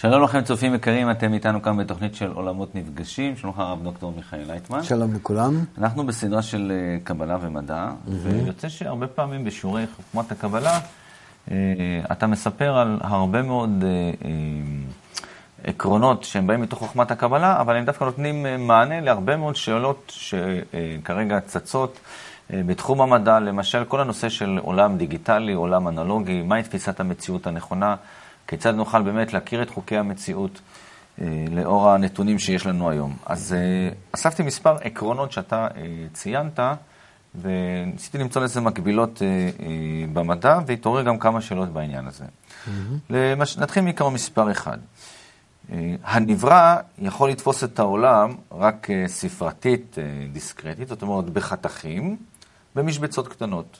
שלום לכם צופים יקרים, אתם איתנו כאן בתוכנית של עולמות נפגשים, שלום לך הרב דוקטור מיכאל לייטמן. שלום לכולם. אנחנו בסדרה של אה, קבלה ומדע, ויוצא שהרבה פעמים בשיעורי חוכמת הקבלה, אה, אתה מספר על הרבה מאוד אה, עקרונות שהם באים מתוך חוכמת הקבלה, אבל הם דווקא נותנים מענה להרבה מאוד שאלות שכרגע צצות. בתחום המדע, למשל כל הנושא של עולם דיגיטלי, עולם אנלוגי, מהי תפיסת המציאות הנכונה, כיצד נוכל באמת להכיר את חוקי המציאות אה, לאור הנתונים שיש לנו היום. אז אה, אספתי מספר עקרונות שאתה אה, ציינת, וניסיתי למצוא לזה מקבילות במדע, והתעורר גם כמה שאלות בעניין הזה. Mm-hmm. למש... נתחיל מעיקרון מספר אחד. הנברא יכול לתפוס את העולם רק ספרתית, דיסקרטית, זאת אומרת בחתכים, במשבצות קטנות.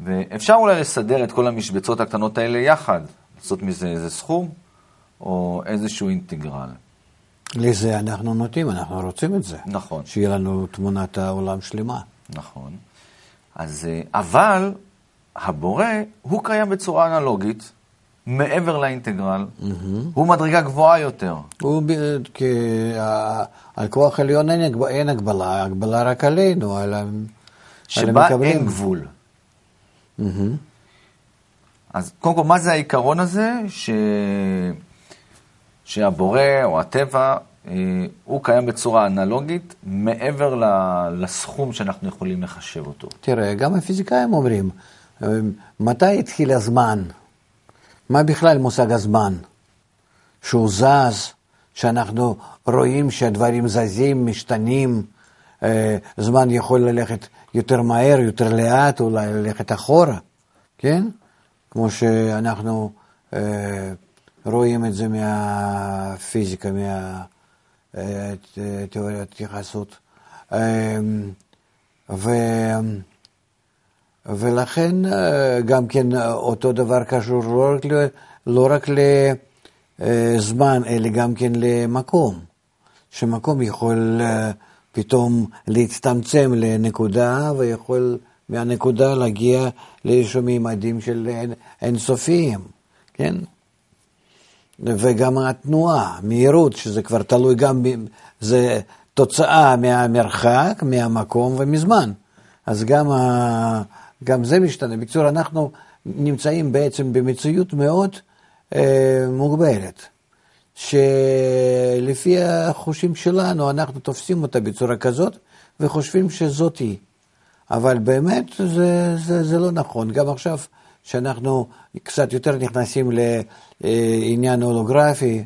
ואפשר אולי לסדר את כל המשבצות הקטנות האלה יחד, לעשות מזה איזה סכום או איזשהו אינטגרל. לזה אנחנו נוטים, אנחנו רוצים את זה. נכון. שיהיה לנו תמונת העולם שלמה. נכון. אז, אה, אבל הבורא, הוא קיים בצורה אנלוגית, מעבר לאינטגרל, mm-hmm. הוא מדרגה גבוהה יותר. הוא, כי על כוח עליון אין, אין הגבלה, הגבלה רק עלינו, על, שבה אין גבול. Mm-hmm. אז קודם כל, מה זה העיקרון הזה? ש... שהבורא או הטבע, אה, הוא קיים בצורה אנלוגית, מעבר לסכום שאנחנו יכולים לחשב אותו. תראה, גם הפיזיקאים אומרים, אה, מתי התחיל הזמן? מה בכלל מושג הזמן? שהוא זז, שאנחנו רואים שהדברים זזים, משתנים, אה, זמן יכול ללכת יותר מהר, יותר לאט, אולי ללכת אחורה, כן? כמו שאנחנו אה, רואים את זה מהפיזיקה, מהתיאוריית התייחסות. אה, ו... ולכן אה, גם כן אותו דבר קשור לא רק, לא רק לזמן, אלא גם כן למקום. שמקום יכול פתאום להצטמצם לנקודה ויכול מהנקודה להגיע לאיזשהו מימדים של אינסופיים, כן? וגם התנועה, מהירות, שזה כבר תלוי גם, זה תוצאה מהמרחק, מהמקום ומזמן. אז גם, ה, גם זה משתנה. בקיצור, אנחנו נמצאים בעצם במציאות מאוד אה, מוגבלת, שלפי החושים שלנו אנחנו תופסים אותה בצורה כזאת וחושבים שזאת היא. אבל באמת זה, זה, זה לא נכון. גם עכשיו, שאנחנו קצת יותר נכנסים לעניין הולוגרפי,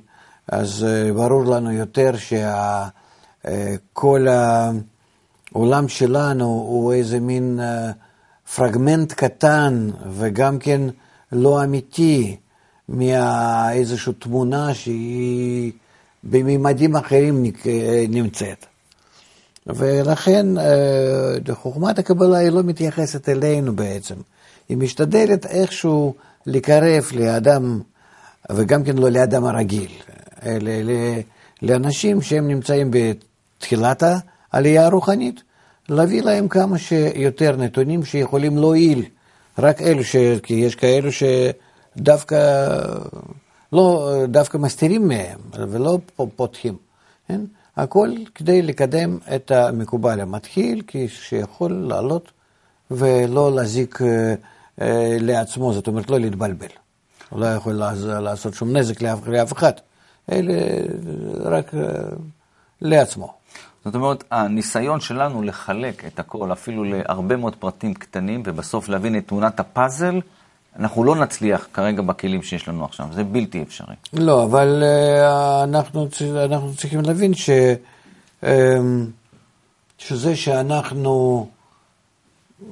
אז אה, ברור לנו יותר שכל אה, העולם שלנו הוא איזה מין אה, פרגמנט קטן וגם כן לא אמיתי מאיזושהי תמונה שהיא בממדים אחרים נמצאת. ולכן אה, חוכמת הקבלה היא לא מתייחסת אלינו בעצם. היא משתדלת איכשהו לקרב לאדם, וגם כן לא לאדם הרגיל, אלא לאנשים שהם נמצאים בתחילת העלייה הרוחנית, להביא להם כמה שיותר נתונים שיכולים להועיל. רק אלו, ש... כי יש כאלו שדווקא לא, דווקא מסתירים מהם ולא פותחים. כן? הכל כדי לקדם את המקובל המתחיל, שיכול לעלות ולא להזיק אה, אה, לעצמו, זאת אומרת לא להתבלבל. הוא לא יכול לעשות שום נזק לאף אחד, אלא רק אה, לעצמו. זאת אומרת, הניסיון שלנו לחלק את הכל אפילו להרבה מאוד פרטים קטנים, ובסוף להבין את תמונת הפאזל, אנחנו לא נצליח כרגע בכלים שיש לנו עכשיו, זה בלתי אפשרי. לא, אבל uh, אנחנו, אנחנו צריכים להבין ש, um, שזה שאנחנו uh,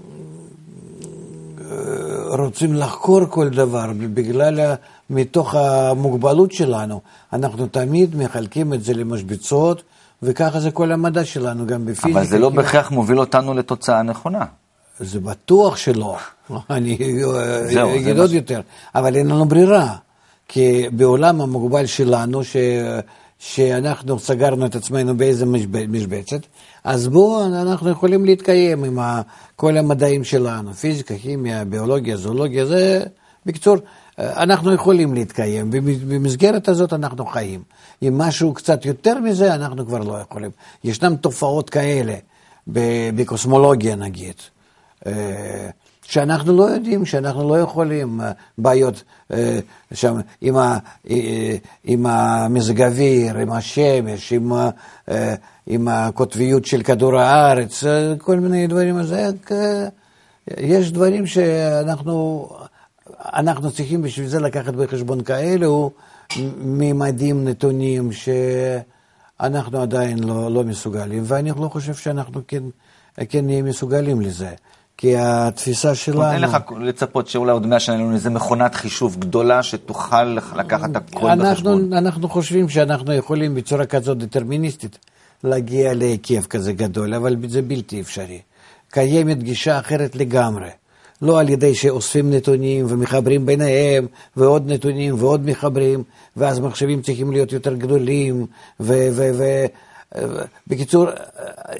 רוצים לחקור כל דבר בגלל, מתוך המוגבלות שלנו, אנחנו תמיד מחלקים את זה למשבצות, וככה זה כל המדע שלנו, גם בפיזיקה. אבל זה לא בהכרח מוביל אותנו לתוצאה נכונה. זה בטוח שלא, אני אגיד עוד יותר, אבל אין לנו ברירה, כי בעולם המוגבל שלנו, ש... שאנחנו סגרנו את עצמנו באיזה משבצת, אז בואו אנחנו יכולים להתקיים עם כל המדעים שלנו, פיזיקה, כימיה, ביולוגיה, זואולוגיה, זה, בקיצור, אנחנו יכולים להתקיים, במסגרת הזאת אנחנו חיים. אם משהו קצת יותר מזה, אנחנו כבר לא יכולים. ישנן תופעות כאלה בקוסמולוגיה נגיד. שאנחנו לא יודעים, שאנחנו לא יכולים, אה, בעיות אה, שם עם, ה, אה, עם המזג אוויר, עם השמש, עם, עם הקוטביות של כדור הארץ, כל מיני דברים. אז יש דברים שאנחנו אנחנו צריכים בשביל זה לקחת בחשבון כאלו ממדים, נתונים, שאנחנו עדיין לא, לא מסוגלים, ואני לא חושב שאנחנו כן, כן נהיה מסוגלים לזה. כי התפיסה שלנו... אין לך לצפות שאולי עוד מאה שנה לנו איזה מכונת חישוב גדולה שתוכל לקחת הכל אנחנו, בחשבון. אנחנו חושבים שאנחנו יכולים בצורה כזאת דטרמיניסטית להגיע להיקף כזה גדול, אבל זה בלתי אפשרי. קיימת גישה אחרת לגמרי. לא על ידי שאוספים נתונים ומחברים ביניהם, ועוד נתונים ועוד מחברים, ואז מחשבים צריכים להיות יותר גדולים, ו... ו, ו בקיצור,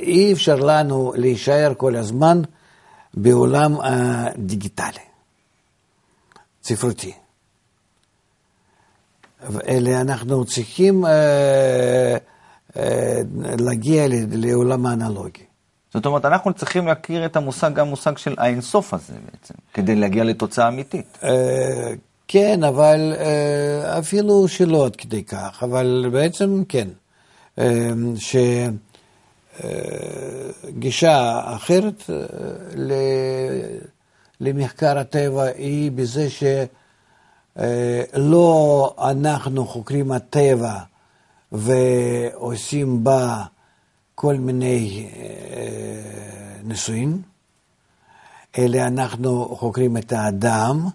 אי אפשר לנו להישאר כל הזמן בעולם הדיגיטלי, ספרותי. אלא אנחנו צריכים אה, אה, להגיע לעולם האנלוגי. זאת אומרת, אנחנו צריכים להכיר את המושג, גם מושג של האינסוף הזה בעצם, כדי להגיע לתוצאה אמיתית. אה, כן, אבל אפילו שלא עד כדי כך, אבל בעצם כן. ש... גישה אחרת למחקר הטבע היא בזה שלא אנחנו חוקרים הטבע ועושים בה כל מיני ניסויים, אלא אנחנו חוקרים את האדם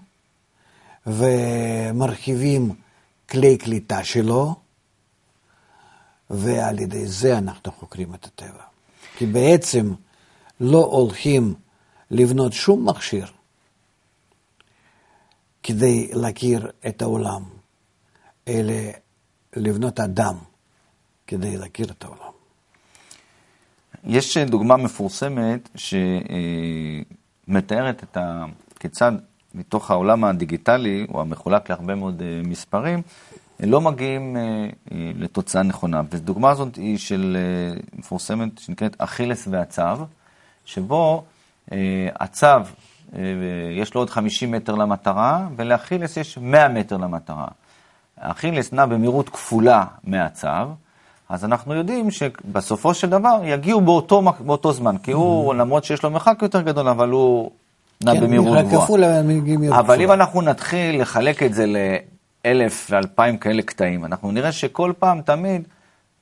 ומרחיבים כלי קליטה שלו, ועל ידי זה אנחנו חוקרים את הטבע. כי בעצם לא הולכים לבנות שום מכשיר כדי להכיר את העולם, אלא לבנות אדם כדי להכיר את העולם. יש דוגמה מפורסמת שמתארת את ה... כיצד מתוך העולם הדיגיטלי, או המחולק להרבה מאוד אה, מספרים, לא מגיעים אה, אה, לתוצאה נכונה. ודוגמה הזאת היא של אה, מפורסמת שנקראת אכילס והצב, שבו הצב, יש לו עוד 50 מטר למטרה, ולאכילס יש 100 מטר למטרה. אכילס נע במהירות כפולה מהצב, אז אנחנו יודעים שבסופו של דבר יגיעו באותו, באותו זמן, כי הוא, mm-hmm. למרות שיש לו מרחק יותר גדול, אבל הוא נע כן, במהירות גבוהה. אבל אם אנחנו נתחיל לחלק את זה אלף ואלפיים כאלה קטעים, אנחנו נראה שכל פעם, תמיד,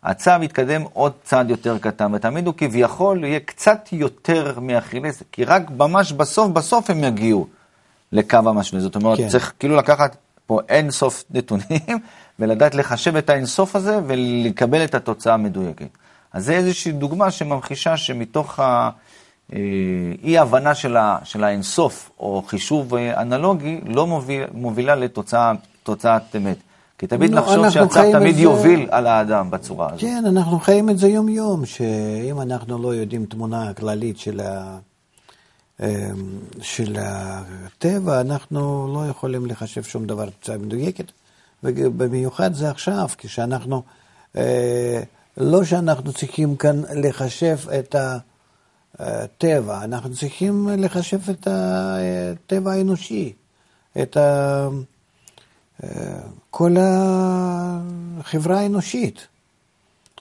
הצו יתקדם עוד צעד יותר קטן, ותמיד הוא כביכול יהיה קצת יותר מאכילס, כי רק ממש בסוף, בסוף הם יגיעו לקו המשווה. זאת אומרת, כן. צריך כאילו לקחת פה אין סוף נתונים, ולדעת לחשב את האין סוף הזה ולקבל את התוצאה המדויקת. אז זה איזושהי דוגמה שממחישה שמתוך האי-הבנה של, של האינסוף, או חישוב אנלוגי, לא מוביל, מובילה לתוצאה תוצאת אמת. כי תמיד לא, לחשוב שהצו תמיד זה... יוביל על האדם בצורה הזאת. כן, אנחנו חיים את זה יום-יום, שאם אנחנו לא יודעים תמונה כללית של, ה... אמ, של הטבע, אנחנו לא יכולים לחשב שום דבר בצורה מדויקת. ובמיוחד זה עכשיו, כשאנחנו, אה, לא שאנחנו צריכים כאן לחשב את הטבע, אנחנו צריכים לחשב את הטבע האנושי, את ה... כל החברה האנושית,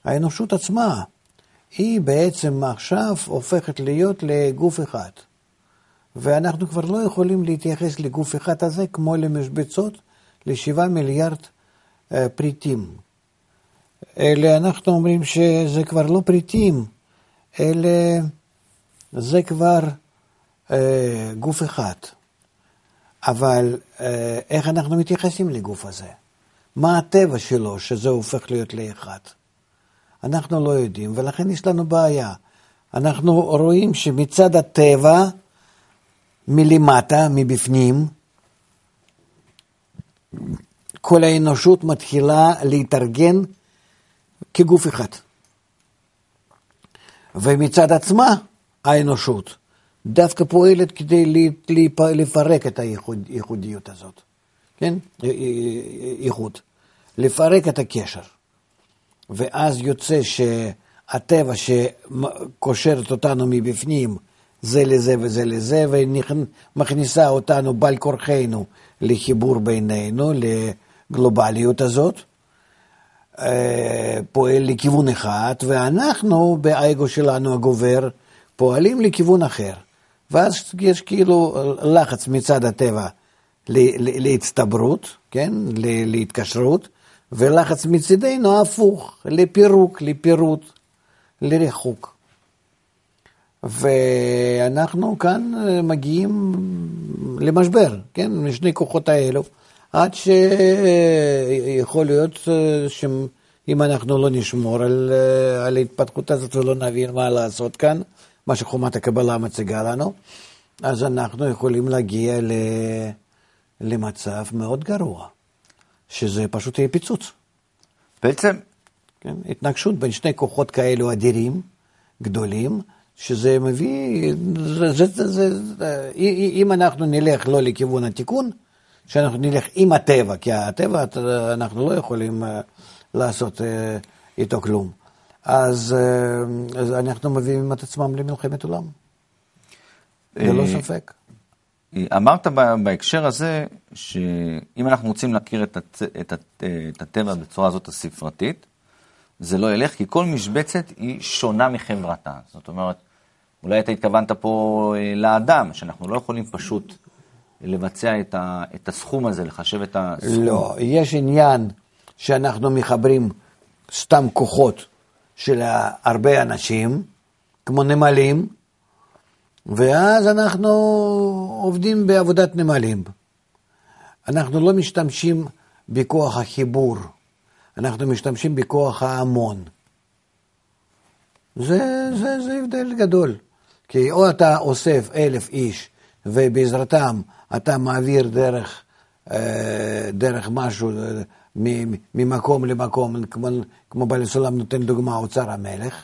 האנושות עצמה, היא בעצם עכשיו הופכת להיות לגוף אחד. ואנחנו כבר לא יכולים להתייחס לגוף אחד הזה כמו למשבצות לשבעה מיליארד אה, פריטים. אלה אנחנו אומרים שזה כבר לא פריטים, אלה זה כבר אה, גוף אחד. אבל אה, איך אנחנו מתייחסים לגוף הזה? מה הטבע שלו שזה הופך להיות לאחד? אנחנו לא יודעים, ולכן יש לנו בעיה. אנחנו רואים שמצד הטבע, מלמטה, מבפנים, כל האנושות מתחילה להתארגן כגוף אחד. ומצד עצמה, האנושות דווקא פועלת כדי לפרק את הייחודיות הזאת. כן? איחוד. לפרק את הקשר. ואז יוצא שהטבע שקושרת אותנו מבפנים זה לזה וזה לזה, ומכניסה אותנו בעל כורחנו לחיבור בינינו, לגלובליות הזאת, אה, פועל לכיוון אחד, ואנחנו, באגו שלנו הגובר, פועלים לכיוון אחר. ואז יש כאילו לחץ מצד הטבע להצטברות, כן? להתקשרות, ולחץ מצידנו הפוך, לפירוק, לפירוט, לריחוק. ואנחנו כאן מגיעים למשבר, כן? משני כוחות האלו, עד שיכול להיות שאם אנחנו לא נשמור על, על ההתפתחות הזאת ולא נבין מה לעשות כאן, מה שחומת הקבלה מציגה לנו, אז אנחנו יכולים להגיע ל... למצב מאוד גרוע, שזה פשוט יהיה פיצוץ. בעצם... כן, התנגשות בין שני כוחות כאלו אדירים, גדולים, שזה מביא, זה, זה, זה, זה, אם אנחנו נלך לא לכיוון התיקון, שאנחנו נלך עם הטבע, כי הטבע אנחנו לא יכולים אה, לעשות אה, איתו כלום, אז, אה, אז אנחנו מביאים את עצמם למלחמת עולם, ללא ספק. אמרת בהקשר הזה, שאם אנחנו רוצים להכיר את, הט, את, הט, את הטבע בצורה הזאת הספרתית, זה לא ילך, כי כל משבצת היא שונה מחברתה. זאת אומרת, אולי אתה התכוונת פה אה, לאדם, שאנחנו לא יכולים פשוט לבצע את, ה, את הסכום הזה, לחשב את הסכום. לא, יש עניין שאנחנו מחברים סתם כוחות של הרבה אנשים, כמו נמלים, ואז אנחנו עובדים בעבודת נמלים. אנחנו לא משתמשים בכוח החיבור, אנחנו משתמשים בכוח ההמון. זה, זה, זה הבדל גדול. כי או אתה אוסף אלף איש ובעזרתם אתה מעביר דרך, אה, דרך משהו ממקום למקום, כמו, כמו בעל סולם נותן דוגמה אוצר המלך,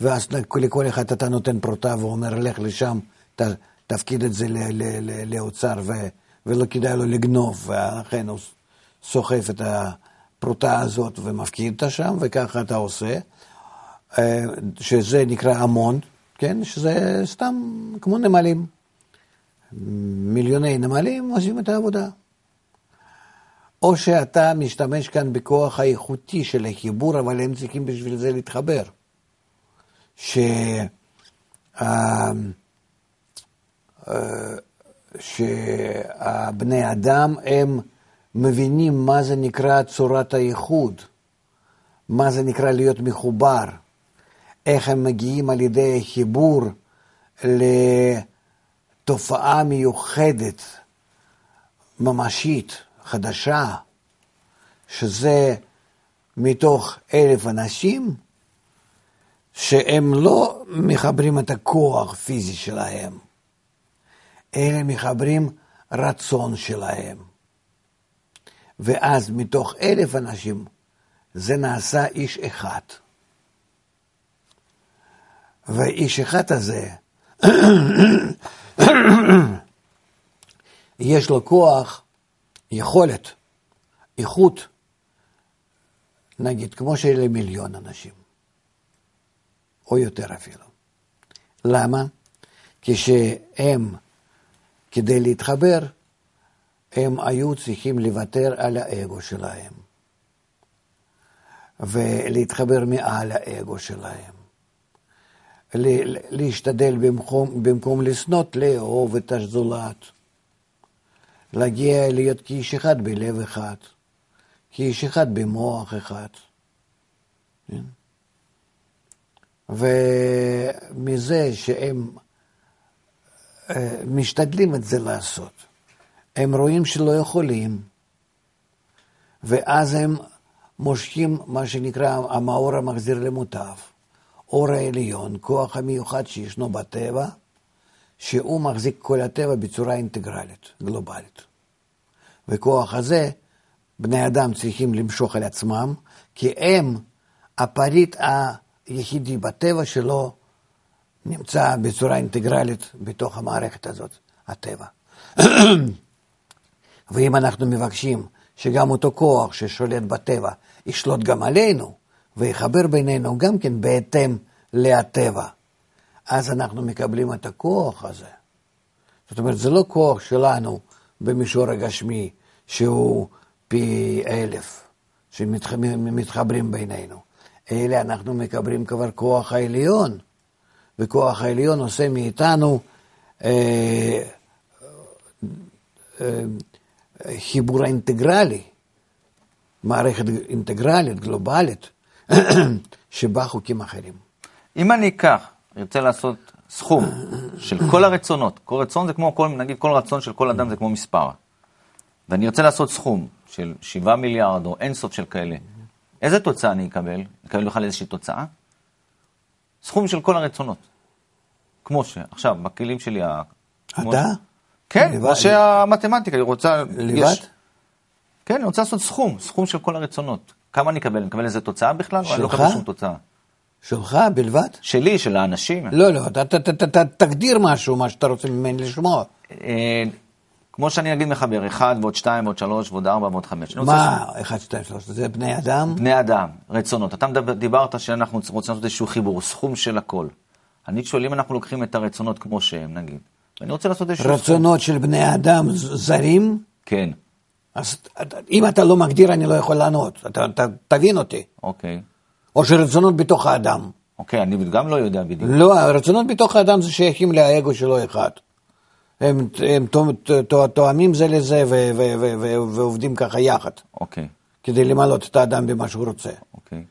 ואז לכל אחד אתה נותן פרוטה ואומר, לך לשם, ת, תפקיד את זה לאוצר, ו, ולא כדאי לו לגנוב, ולכן הוא סוחף את הפרוטה הזאת ומפקיד אותה שם, וככה אתה עושה, אה, שזה נקרא המון, כן, שזה סתם כמו נמלים. מיליוני נמלים עושים את העבודה. או שאתה משתמש כאן בכוח האיכותי של החיבור, אבל הם צריכים בשביל זה להתחבר. שהבני אדם הם מבינים מה זה נקרא צורת הייחוד, מה זה נקרא להיות מחובר, איך הם מגיעים על ידי חיבור לתופעה מיוחדת, ממשית, חדשה, שזה מתוך אלף אנשים, שהם לא מחברים את הכוח הפיזי שלהם, אלא מחברים רצון שלהם. ואז מתוך אלף אנשים זה נעשה איש אחד. והאיש אחד הזה, יש לו כוח, יכולת, איכות, נגיד, כמו של מיליון אנשים. או יותר אפילו. למה? כשהם, כדי להתחבר, הם היו צריכים לוותר על האגו שלהם, ולהתחבר מעל האגו שלהם. להשתדל במקום, במקום לשנות, לאהוב את הזולת. להגיע להיות כאיש אחד בלב אחד, כאיש אחד במוח אחד. כן? ומזה שהם אה, משתדלים את זה לעשות, הם רואים שלא יכולים, ואז הם מושכים מה שנקרא המאור המחזיר למוטב, אור העליון, כוח המיוחד שישנו בטבע, שהוא מחזיק כל הטבע בצורה אינטגרלית, גלובלית. וכוח הזה, בני אדם צריכים למשוך על עצמם, כי הם הפריט ה... יחידי בטבע שלו נמצא בצורה אינטגרלית בתוך המערכת הזאת, הטבע. ואם אנחנו מבקשים שגם אותו כוח ששולט בטבע ישלוט גם עלינו ויחבר בינינו גם כן בהתאם לטבע, אז אנחנו מקבלים את הכוח הזה. זאת אומרת, זה לא כוח שלנו במישור הגשמי, שהוא פי אלף, שמתחברים בינינו, אלא אנחנו מקבלים כבר כוח העליון, וכוח העליון עושה מאיתנו אה, אה, חיבור אינטגרלי, מערכת אינטגרלית, גלובלית, שבה חוקים אחרים. אם אני אקח, ארצה לעשות סכום של כל הרצונות, כל רצון זה כמו, כל, נגיד כל רצון של כל אדם זה כמו מספר, ואני ארצה לעשות סכום של 7 מיליארד או אינסוף של כאלה, איזה תוצאה אני אקבל? אקבל בכלל איזושהי תוצאה? סכום של כל הרצונות. כמו שעכשיו, בכלים שלי... אתה? כן, כמו שהמתמטיקה, היא רוצה... לבד? כן, אני רוצה לעשות סכום, סכום של כל הרצונות. כמה אני אקבל? אני אקבל איזה תוצאה בכלל? שלך? אני לא אקבל שום תוצאה? שלך בלבד? שלי, של האנשים. לא, לא, אתה, אתה, אתה, אתה תגדיר משהו, מה שאתה רוצה ממני לשמוע. אה, כמו שאני אגיד מחבר, 1 ועוד 2 ועוד 3 ועוד 4 ועוד 5. מה 1, 2, 3? זה בני אדם? בני אדם, רצונות. אתה דיברת שאנחנו רוצים לעשות איזשהו חיבור, סכום של הכל. אני שואל אם אנחנו לוקחים את הרצונות כמו שהם, נגיד. ואני רוצה לעשות איזשהו... רצונות של בני אדם זרים? כן. אז אם אתה לא מגדיר, אני לא יכול לענות. אתה, אתה תבין אותי. אוקיי. או שרצונות בתוך האדם. אוקיי, אני גם לא יודע בדיוק. לא, הרצונות בתוך האדם זה שייכים לאגו שלו אחד. הם, הם תואמים זה לזה ו, ו, ו, ו, ועובדים ככה יחד. אוקיי. כדי למלות את האדם במה שהוא רוצה. אוקיי.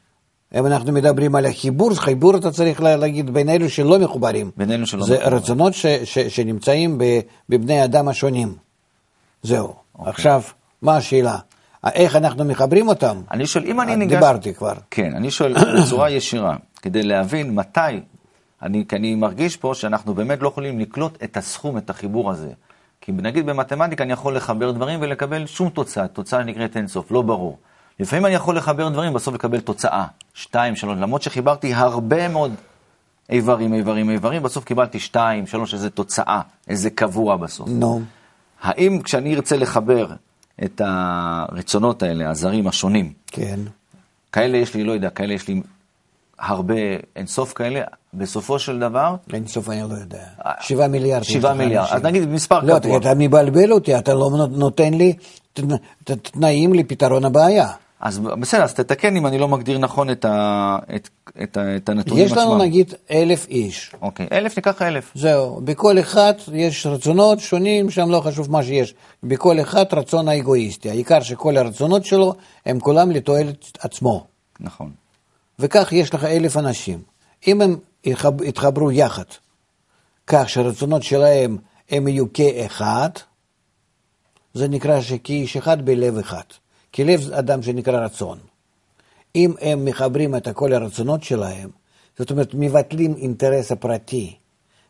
אם אנחנו מדברים על החיבור, חיבור אתה צריך להגיד בין אלו שלא מחוברים. בין אלו שלא זה מחוברים. זה רצונות ש, ש, שנמצאים בבני אדם השונים. זהו. אוקיי. עכשיו, מה השאלה? איך אנחנו מחברים אותם? אני שואל, אם אני ניגש... דיברתי כבר. כן, אני שואל בצורה ישירה, כדי להבין מתי, אני, כי אני מרגיש פה שאנחנו באמת לא יכולים לקלוט את הסכום, את החיבור הזה. כי נגיד במתמטיקה אני יכול לחבר דברים ולקבל שום תוצאה, תוצאה נקראת אינסוף, לא ברור. לפעמים אני יכול לחבר דברים, בסוף לקבל תוצאה, שתיים, שלוש, למרות שחיברתי הרבה מאוד איברים, איברים, איברים, בסוף קיבלתי שתיים, שלוש, איזה תוצאה, איזה קבוע בסוף. נו. No. האם כשאני ארצה לחבר את הרצונות האלה, הזרים השונים. כן. כאלה יש לי, לא יודע, כאלה יש לי הרבה, אינסוף כאלה, בסופו של דבר... אינסוף אני לא יודע. שבעה מיליארד. שבעה מיליארד, אז נגיד מספר לא, קבוע. לא, אתה מבלבל אותי, אתה לא נותן לי תנאים לפתרון הבעיה. אז בסדר, אז תתקן אם אני לא מגדיר נכון את, ה, את, את, את הנתונים עצמם. יש לנו עצמם. נגיד אלף איש. אוקיי, אלף ניקח אלף. זהו, בכל אחד יש רצונות שונים, שם לא חשוב מה שיש. בכל אחד רצון האגואיסטי. העיקר שכל הרצונות שלו הם כולם לתועלת עצמו. נכון. וכך יש לך אלף אנשים. אם הם יתחברו יחד, כך שהרצונות שלהם הם יהיו כאחד, זה נקרא שכאיש אחד בלב אחד. כי לב אדם שנקרא רצון. אם הם מחברים את כל הרצונות שלהם, זאת אומרת, מבטלים אינטרס הפרטי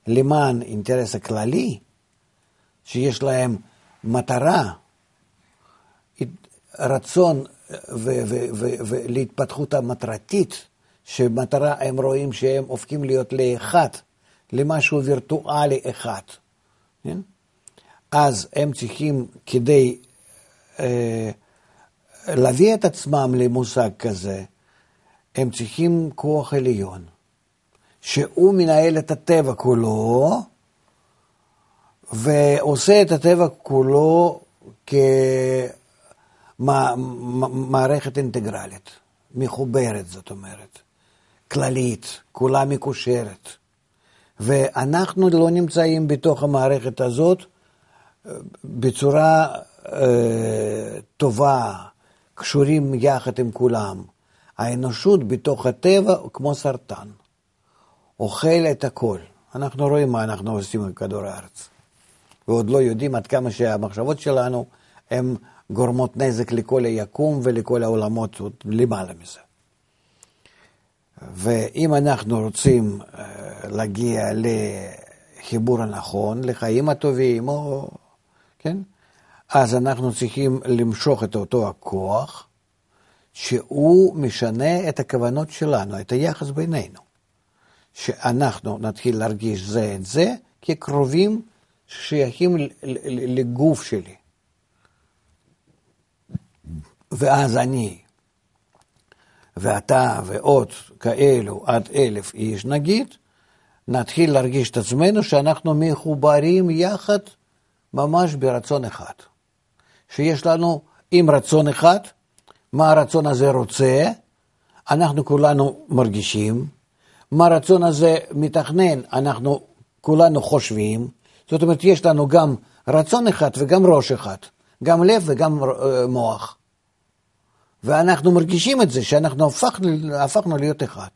למען אינטרס הכללי, שיש להם מטרה, רצון ולהתפתחות המטרתית, שמטרה הם רואים שהם הופכים להיות לאחד, למשהו וירטואלי אחד. כן? אז הם צריכים כדי אה, להביא את עצמם למושג כזה, הם צריכים כוח עליון, שהוא מנהל את הטבע כולו, ועושה את הטבע כולו כמערכת אינטגרלית, מחוברת, זאת אומרת, כללית, כולה מקושרת. ואנחנו לא נמצאים בתוך המערכת הזאת אה, בצורה אה, טובה, קשורים יחד עם כולם. האנושות בתוך הטבע כמו סרטן, אוכל את הכל. אנחנו רואים מה אנחנו עושים עם כדור הארץ. ועוד לא יודעים עד כמה שהמחשבות שלנו הן גורמות נזק לכל היקום ולכל העולמות למעלה מזה. ואם אנחנו רוצים אה, להגיע לחיבור הנכון, לחיים הטובים, או, כן? אז אנחנו צריכים למשוך את אותו הכוח, שהוא משנה את הכוונות שלנו, את היחס בינינו. שאנחנו נתחיל להרגיש זה את זה כקרובים ששייכים לגוף שלי. ואז אני, ואתה ועוד כאלו עד אלף איש נגיד, נתחיל להרגיש את עצמנו שאנחנו מחוברים יחד ממש ברצון אחד. שיש לנו עם רצון אחד, מה הרצון הזה רוצה, אנחנו כולנו מרגישים, מה הרצון הזה מתכנן, אנחנו כולנו חושבים, זאת אומרת, יש לנו גם רצון אחד וגם ראש אחד, גם לב וגם אה, מוח. ואנחנו מרגישים את זה, שאנחנו הפכנו, הפכנו להיות אחד.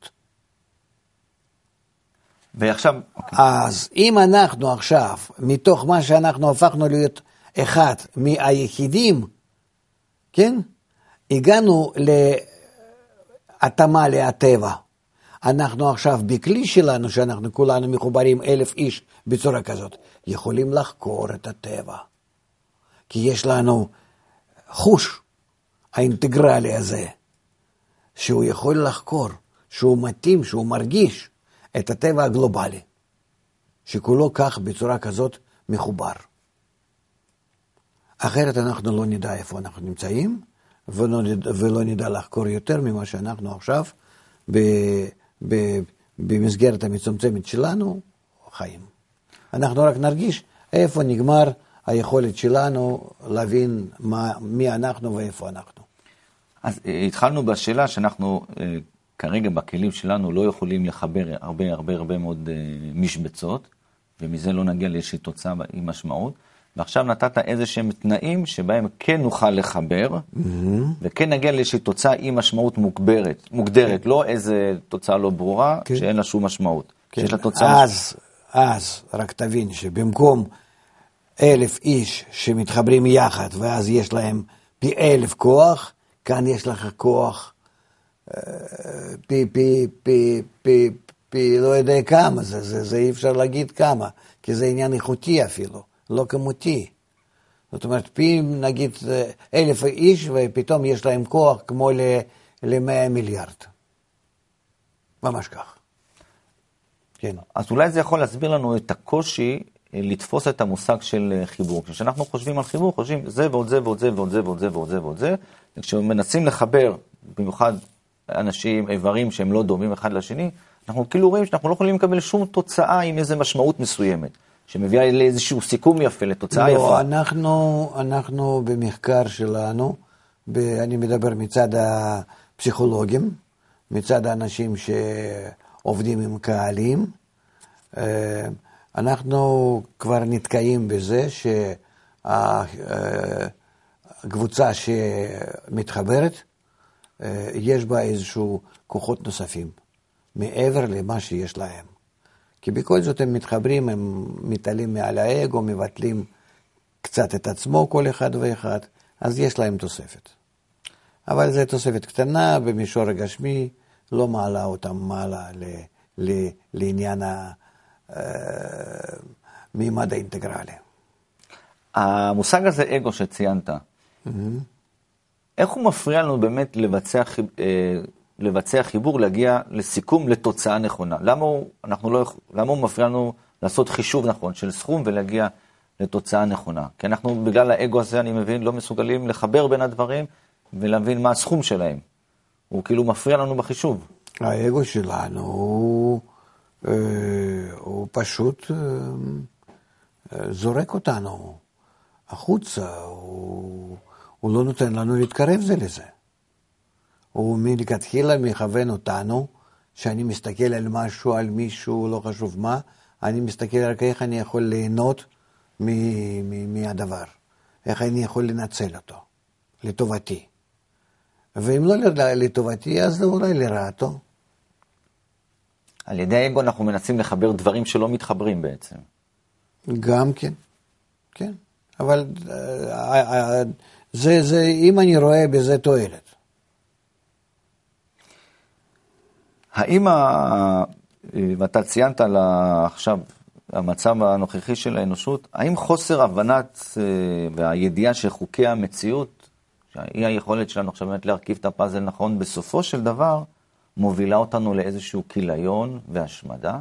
ועכשיו... אז אם אנחנו עכשיו, מתוך מה שאנחנו הפכנו להיות אחד מהיחידים, כן? הגענו להתאמה להטבע. אנחנו עכשיו בכלי שלנו, שאנחנו כולנו מחוברים אלף איש בצורה כזאת, יכולים לחקור את הטבע. כי יש לנו חוש האינטגרלי הזה, שהוא יכול לחקור, שהוא מתאים, שהוא מרגיש את הטבע הגלובלי, שכולו כך בצורה כזאת מחובר. אחרת אנחנו לא נדע איפה אנחנו נמצאים, ולא נדע, ולא נדע לחקור יותר ממה שאנחנו עכשיו ב, ב, במסגרת המצומצמת שלנו חיים. אנחנו רק נרגיש איפה נגמר היכולת שלנו להבין מה, מי אנחנו ואיפה אנחנו. אז אה, התחלנו בשאלה שאנחנו אה, כרגע בכלים שלנו לא יכולים לחבר הרבה הרבה הרבה מאוד אה, משבצות, ומזה לא נגיע לאיזושהי תוצאה עם משמעות. ועכשיו נתת איזה שהם תנאים שבהם כן נוכל לחבר, mm-hmm. וכן נגיע לאיזושהי תוצאה עם משמעות מוגברת, מוגדרת, כן. לא איזה תוצאה לא ברורה, כן. שאין לה שום משמעות. כן. שיש לה תוצאה... אז, משמעות. אז, רק תבין שבמקום אלף איש שמתחברים יחד, ואז יש להם פי אלף כוח, כאן יש לך כוח אה, פי, פי, פי, פי, פי, לא יודע כמה, זה, זה, זה אי אפשר להגיד כמה, כי זה עניין איכותי אפילו. לא כמותי. זאת אומרת, פי נגיד אלף איש ופתאום יש להם כוח כמו ל-100 מיליארד. ממש כך. כן. אז אולי זה יכול להסביר לנו את הקושי אה, לתפוס את המושג של אה, חיבור. כשאנחנו חושבים על חיבור, חושבים זה ועוד זה ועוד זה ועוד זה ועוד זה ועוד זה ועוד זה, וכשמנסים לחבר, במיוחד אנשים, איברים שהם לא דומים אחד לשני, אנחנו כאילו רואים שאנחנו לא יכולים לקבל שום תוצאה עם איזו משמעות מסוימת. שמביאה לאיזשהו סיכום יפה, לתוצאה לא, יפה. לא, אנחנו, אנחנו במחקר שלנו, ב, אני מדבר מצד הפסיכולוגים, מצד האנשים שעובדים עם קהלים, אה, אנחנו כבר נתקעים בזה שהקבוצה שמתחברת, אה, יש בה איזשהו כוחות נוספים, מעבר למה שיש להם. כי בכל זאת הם מתחברים, הם מתעלים מעל האגו, מבטלים קצת את עצמו כל אחד ואחד, אז יש להם תוספת. אבל זו תוספת קטנה במישור הגשמי, לא מעלה אותם מעלה ל, ל, לעניין המימד אה, האינטגרלי. המושג הזה, אגו שציינת, mm-hmm. איך הוא מפריע לנו באמת לבצע אה, לבצע חיבור, להגיע לסיכום, לתוצאה נכונה. למה הוא, אנחנו לא, למה הוא מפריע לנו לעשות חישוב נכון של סכום ולהגיע לתוצאה נכונה? כי אנחנו, בגלל האגו הזה, אני מבין, לא מסוגלים לחבר בין הדברים ולהבין מה הסכום שלהם. הוא כאילו מפריע לנו בחישוב. האגו שלנו הוא, אה, הוא פשוט אה, זורק אותנו החוצה, הוא, הוא לא נותן לנו להתקרב זה לזה. הוא מלכתחילה מכוון אותנו, שאני מסתכל על משהו, על מישהו, לא חשוב מה, אני מסתכל על איך אני יכול ליהנות מהדבר, איך אני יכול לנצל אותו, לטובתי. ואם לא לטובתי, אז אולי לרעתו. על ידי האגו אנחנו מנסים לחבר דברים שלא מתחברים בעצם. גם כן, כן. אבל אה, אה, זה, זה, אם אני רואה בזה תועלת. האם, ה... ואתה ציינת על עכשיו המצב הנוכחי של האנושות, האם חוסר הבנת אה, והידיעה של חוקי המציאות, שהיא היכולת שלנו עכשיו באמת להרכיב את הפאזל נכון, בסופו של דבר מובילה אותנו לאיזשהו כיליון והשמדה?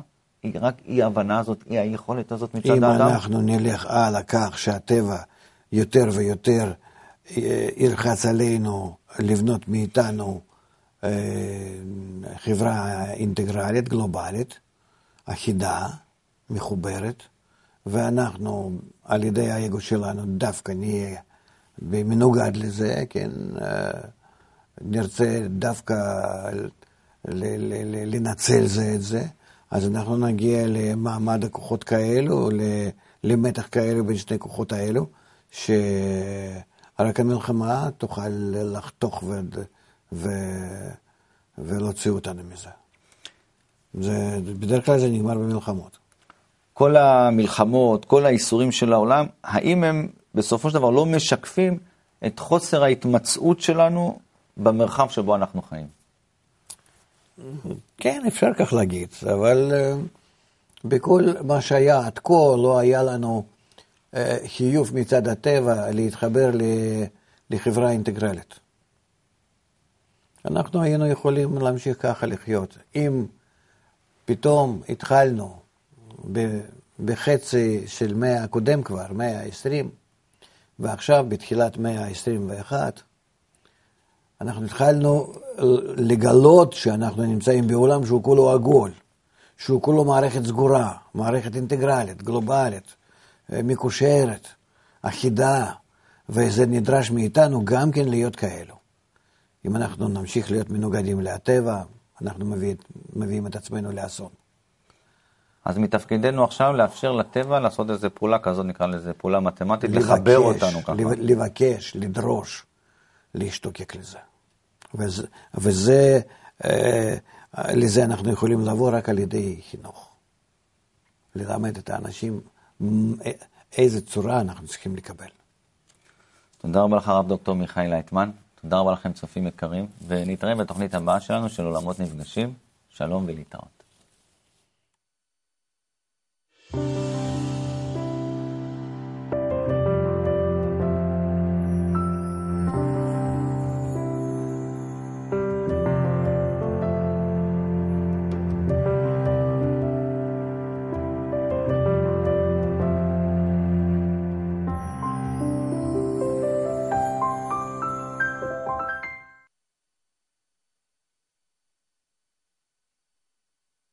רק אי ההבנה הזאת, אי היכולת הזאת מצד האדם? אם אנחנו נלך הלאה כך שהטבע יותר ויותר ירחץ עלינו לבנות מאיתנו אה, חברה אינטגרלית, גלובלית, אחידה, מחוברת, ואנחנו, על ידי האגו שלנו, דווקא נהיה מנוגד לזה, כן, אה, נרצה דווקא לנצל זה את זה, אז אנחנו נגיע למעמד הכוחות כאלו, למתח כאלו בין שני כוחות האלו, שרק המלחמה תוכל לחתוך ו... ו... ולהוציא אותנו מזה. זה, בדרך כלל זה נגמר במלחמות. כל המלחמות, כל האיסורים של העולם, האם הם בסופו של דבר לא משקפים את חוסר ההתמצאות שלנו במרחב שבו אנחנו חיים? כן, אפשר כך להגיד, אבל uh, בכל מה שהיה עד כה לא היה לנו uh, חיוב מצד הטבע להתחבר לחברה אינטגרלית. אנחנו היינו יכולים להמשיך ככה לחיות. אם פתאום התחלנו בחצי של מאה הקודם כבר, מאה ה-20, ועכשיו בתחילת מאה ה-21, אנחנו התחלנו לגלות שאנחנו נמצאים בעולם שהוא כולו עגול, שהוא כולו מערכת סגורה, מערכת אינטגרלית, גלובלית, מקושרת, אחידה, וזה נדרש מאיתנו גם כן להיות כאלו. אם אנחנו נמשיך להיות מנוגדים לטבע, אנחנו מביא, מביאים את עצמנו לאסון. אז מתפקידנו עכשיו לאפשר לטבע לעשות איזו פעולה כזאת, נקרא לזה פעולה מתמטית, לבקש, לחבר אותנו ככה. לבקש, לדרוש, להשתוקק לזה. וזה, וזה אה, לזה אנחנו יכולים לבוא רק על ידי חינוך. ללמד את האנשים איזה צורה אנחנו צריכים לקבל. תודה רבה לך, הרב דוקטור מיכאל לייטמן. תודה רבה לכם, צופים יקרים, ונתראה בתוכנית הבאה שלנו של עולמות נפגשים. שלום ולהתראות. thank you